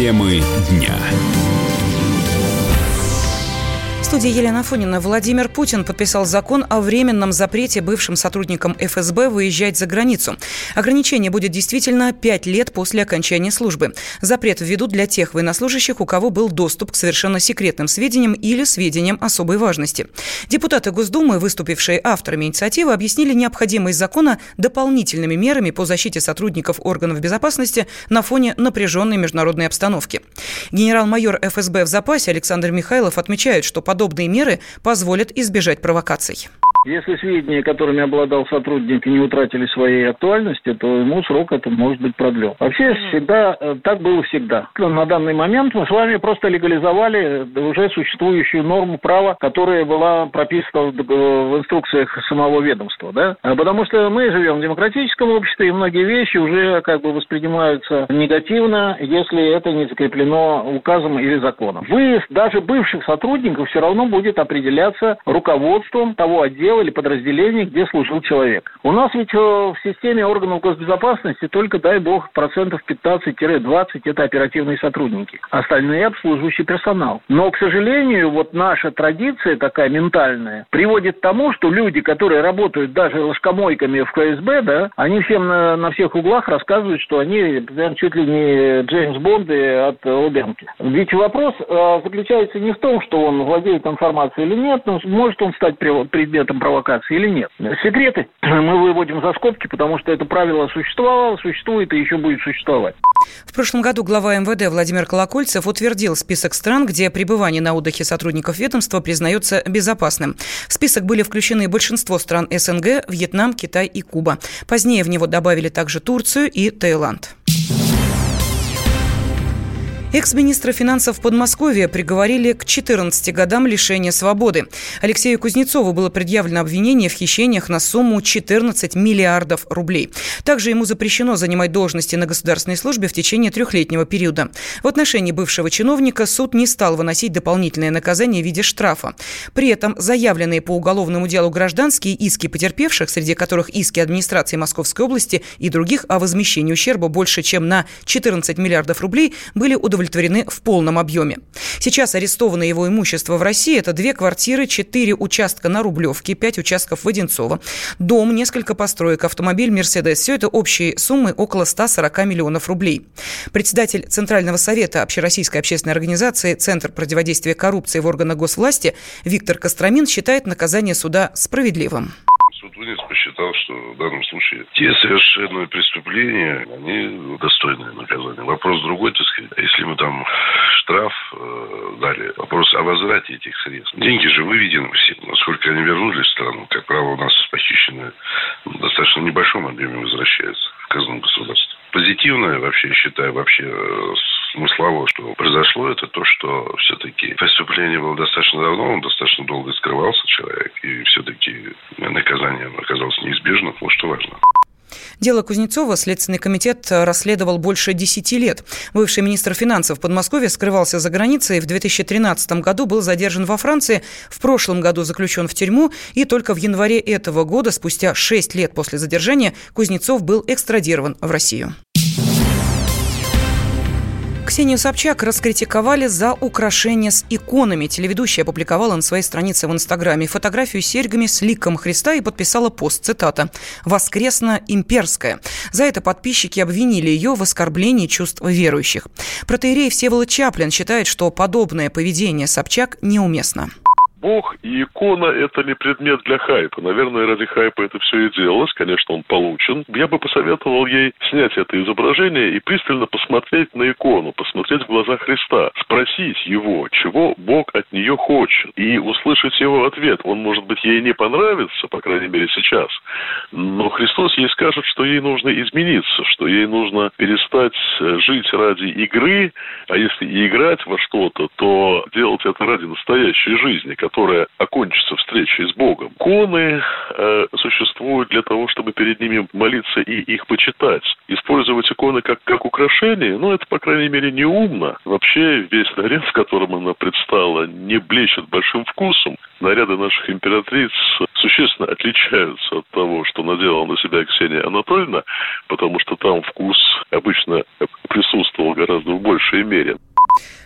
Темы дня студии Елена Фонина. Владимир Путин подписал закон о временном запрете бывшим сотрудникам ФСБ выезжать за границу. Ограничение будет действительно 5 лет после окончания службы. Запрет введут для тех военнослужащих, у кого был доступ к совершенно секретным сведениям или сведениям особой важности. Депутаты Госдумы, выступившие авторами инициативы, объяснили необходимость закона дополнительными мерами по защите сотрудников органов безопасности на фоне напряженной международной обстановки. Генерал-майор ФСБ в запасе Александр Михайлов отмечает, что подобные подобные меры позволят избежать провокаций. Если сведения, которыми обладал сотрудник, не утратили своей актуальности, то ему срок это может быть продлен. Вообще всегда э, так было всегда. На данный момент мы с вами просто легализовали уже существующую норму права, которая была прописана в инструкциях самого ведомства, да? А потому что мы живем в демократическом обществе, и многие вещи уже как бы воспринимаются негативно, если это не закреплено указом или законом. Выезд даже бывших сотрудников все равно будет определяться руководством того отдела, отдел или подразделение, где служил человек. У нас ведь э, в системе органов госбезопасности только, дай бог, процентов 15-20 это оперативные сотрудники. Остальные обслуживающий персонал. Но, к сожалению, вот наша традиция такая ментальная приводит к тому, что люди, которые работают даже ложкомойками в КСБ, да, они всем на, на всех углах рассказывают, что они прям чуть ли не Джеймс Бонды от Лубянки. Ведь вопрос э, заключается не в том, что он владеет информацией или нет, но может он стать предметом провокации или нет. Секреты мы выводим за скобки, потому что это правило существовало, существует и еще будет существовать. В прошлом году глава МВД Владимир Колокольцев утвердил список стран, где пребывание на отдыхе сотрудников ведомства признается безопасным. В список были включены большинство стран СНГ, Вьетнам, Китай и Куба. Позднее в него добавили также Турцию и Таиланд. Экс-министра финансов Подмосковья приговорили к 14 годам лишения свободы. Алексею Кузнецову было предъявлено обвинение в хищениях на сумму 14 миллиардов рублей. Также ему запрещено занимать должности на государственной службе в течение трехлетнего периода. В отношении бывшего чиновника суд не стал выносить дополнительное наказание в виде штрафа. При этом заявленные по уголовному делу гражданские иски потерпевших, среди которых иски администрации Московской области и других о возмещении ущерба больше, чем на 14 миллиардов рублей, были удовлетворены удовлетворены в полном объеме. Сейчас арестовано его имущество в России. Это две квартиры, четыре участка на Рублевке, пять участков в Одинцово, дом, несколько построек, автомобиль «Мерседес». Все это общей суммы около 140 миллионов рублей. Председатель Центрального совета Общероссийской общественной организации Центр противодействия коррупции в органах госвласти Виктор Костромин считает наказание суда справедливым посчитал, что в данном случае те совершенные преступления, они достойны наказания. Вопрос другой, так сказать. А если мы там штраф э, дали, вопрос о возврате этих средств. Деньги же выведены все. Насколько они вернулись в страну, как правило, у нас похищенные в достаточно небольшом объеме возвращаются в казну государства. Позитивное вообще, считаю, вообще э, смыслово, что произошло, это то, что все-таки преступление было достаточно давно, он достаточно долго скрывался человек, и все-таки наказание оказалось неизбежным, вот что важно. Дело Кузнецова Следственный комитет расследовал больше 10 лет. Бывший министр финансов Подмосковья скрывался за границей. В 2013 году был задержан во Франции. В прошлом году заключен в тюрьму. И только в январе этого года, спустя 6 лет после задержания, Кузнецов был экстрадирован в Россию. Ксению Собчак раскритиковали за украшение с иконами. Телеведущая опубликовала на своей странице в Инстаграме фотографию с серьгами с ликом Христа и подписала пост, цитата, «Воскресно-имперская». За это подписчики обвинили ее в оскорблении чувств верующих. Протеерей Всеволод Чаплин считает, что подобное поведение Собчак неуместно. Бог и икона – это не предмет для хайпа. Наверное, ради хайпа это все и делалось. Конечно, он получен. Я бы посоветовал ей снять это изображение и пристально посмотреть на икону, посмотреть в глаза Христа, спросить его, чего Бог от нее хочет, и услышать его ответ. Он, может быть, ей не понравится, по крайней мере, сейчас, но Христос ей скажет, что ей нужно измениться, что ей нужно перестать жить ради игры, а если и играть во что-то, то делать это ради настоящей жизни, которая окончится встречей с Богом. Коны э, существуют для того, чтобы перед ними молиться и их почитать. Использовать иконы как, как украшение, ну, это, по крайней мере, не умно. Вообще, весь наряд, в котором она предстала, не блещет большим вкусом. Наряды наших императриц существенно отличаются от того, что надела на себя Ксения Анатольевна, потому что там вкус обычно присутствовал гораздо в большей мере.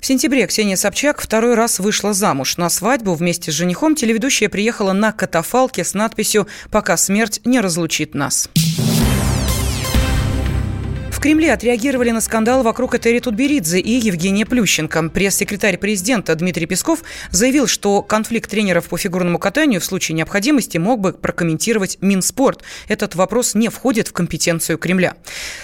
В сентябре Ксения Собчак второй раз вышла замуж. На свадьбу вместе с женихом телеведущая приехала на катафалке с надписью «Пока смерть не разлучит нас». Кремле отреагировали на скандал вокруг Этери Тутберидзе и Евгения Плющенко. Пресс-секретарь президента Дмитрий Песков заявил, что конфликт тренеров по фигурному катанию в случае необходимости мог бы прокомментировать Минспорт. Этот вопрос не входит в компетенцию Кремля.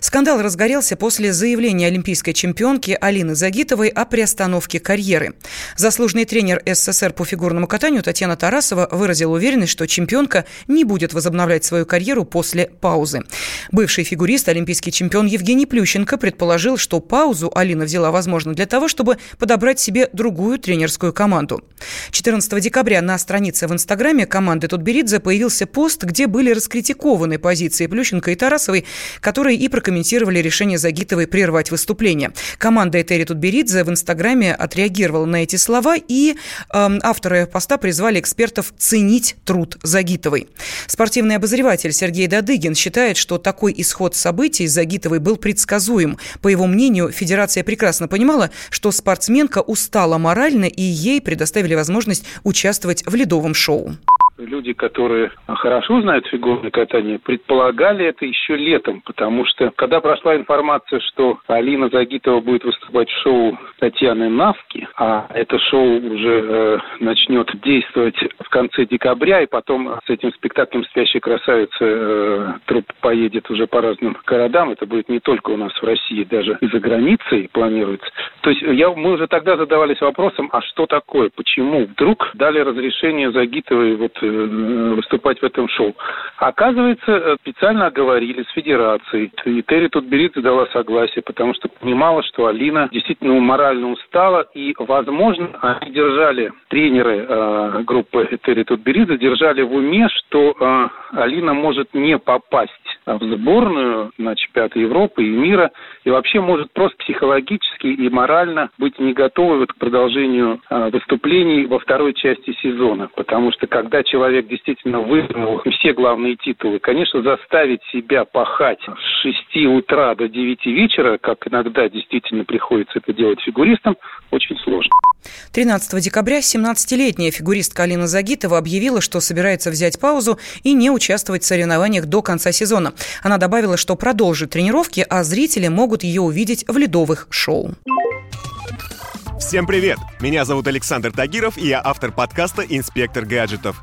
Скандал разгорелся после заявления олимпийской чемпионки Алины Загитовой о приостановке карьеры. Заслуженный тренер СССР по фигурному катанию Татьяна Тарасова выразила уверенность, что чемпионка не будет возобновлять свою карьеру после паузы. Бывший фигурист, олимпийский чемпион Евгений Евгений Плющенко предположил, что паузу Алина взяла, возможно, для того, чтобы подобрать себе другую тренерскую команду. 14 декабря на странице в Инстаграме команды Тутберидзе появился пост, где были раскритикованы позиции Плющенко и Тарасовой, которые и прокомментировали решение Загитовой прервать выступление. Команда Этери Тутберидзе в Инстаграме отреагировала на эти слова, и э, авторы поста призвали экспертов ценить труд Загитовой. Спортивный обозреватель Сергей Дадыгин считает, что такой исход событий Загитовой был предсказуем. По его мнению, федерация прекрасно понимала, что спортсменка устала морально, и ей предоставили возможность участвовать в ледовом шоу люди, которые хорошо знают фигурное катание, предполагали это еще летом, потому что когда прошла информация, что Алина Загитова будет выступать в шоу Татьяны Навки, а это шоу уже э, начнет действовать в конце декабря, и потом с этим спектаклем «Спящая красавица» э, труп поедет уже по разным городам, это будет не только у нас в России, даже и за границей планируется. То есть я, мы уже тогда задавались вопросом, а что такое, почему вдруг дали разрешение Загитовой вот Э, выступать в этом шоу. Оказывается, э, специально оговорили с федерацией. И Терри Тутберидзе дала согласие, потому что понимала, что Алина действительно морально устала. И, возможно, они держали, тренеры э, группы Терри Тутберидзе держали в уме, что э, Алина может не попасть в сборную на чемпионат Европы и мира, и вообще может просто психологически и морально быть не готовой к продолжению э, выступлений во второй части сезона. Потому что когда человек действительно выиграл все главные титулы, конечно, заставить себя пахать с 6 утра до 9 вечера, как иногда действительно приходится это делать фигуристам, очень сложно. 13 декабря 17-летняя фигуристка Алина Загитова объявила, что собирается взять паузу и не участвовать в соревнованиях до конца сезона. Она добавила, что продолжит тренировки, а зрители могут ее увидеть в ледовых шоу. Всем привет! Меня зовут Александр Тагиров, и я автор подкаста «Инспектор гаджетов».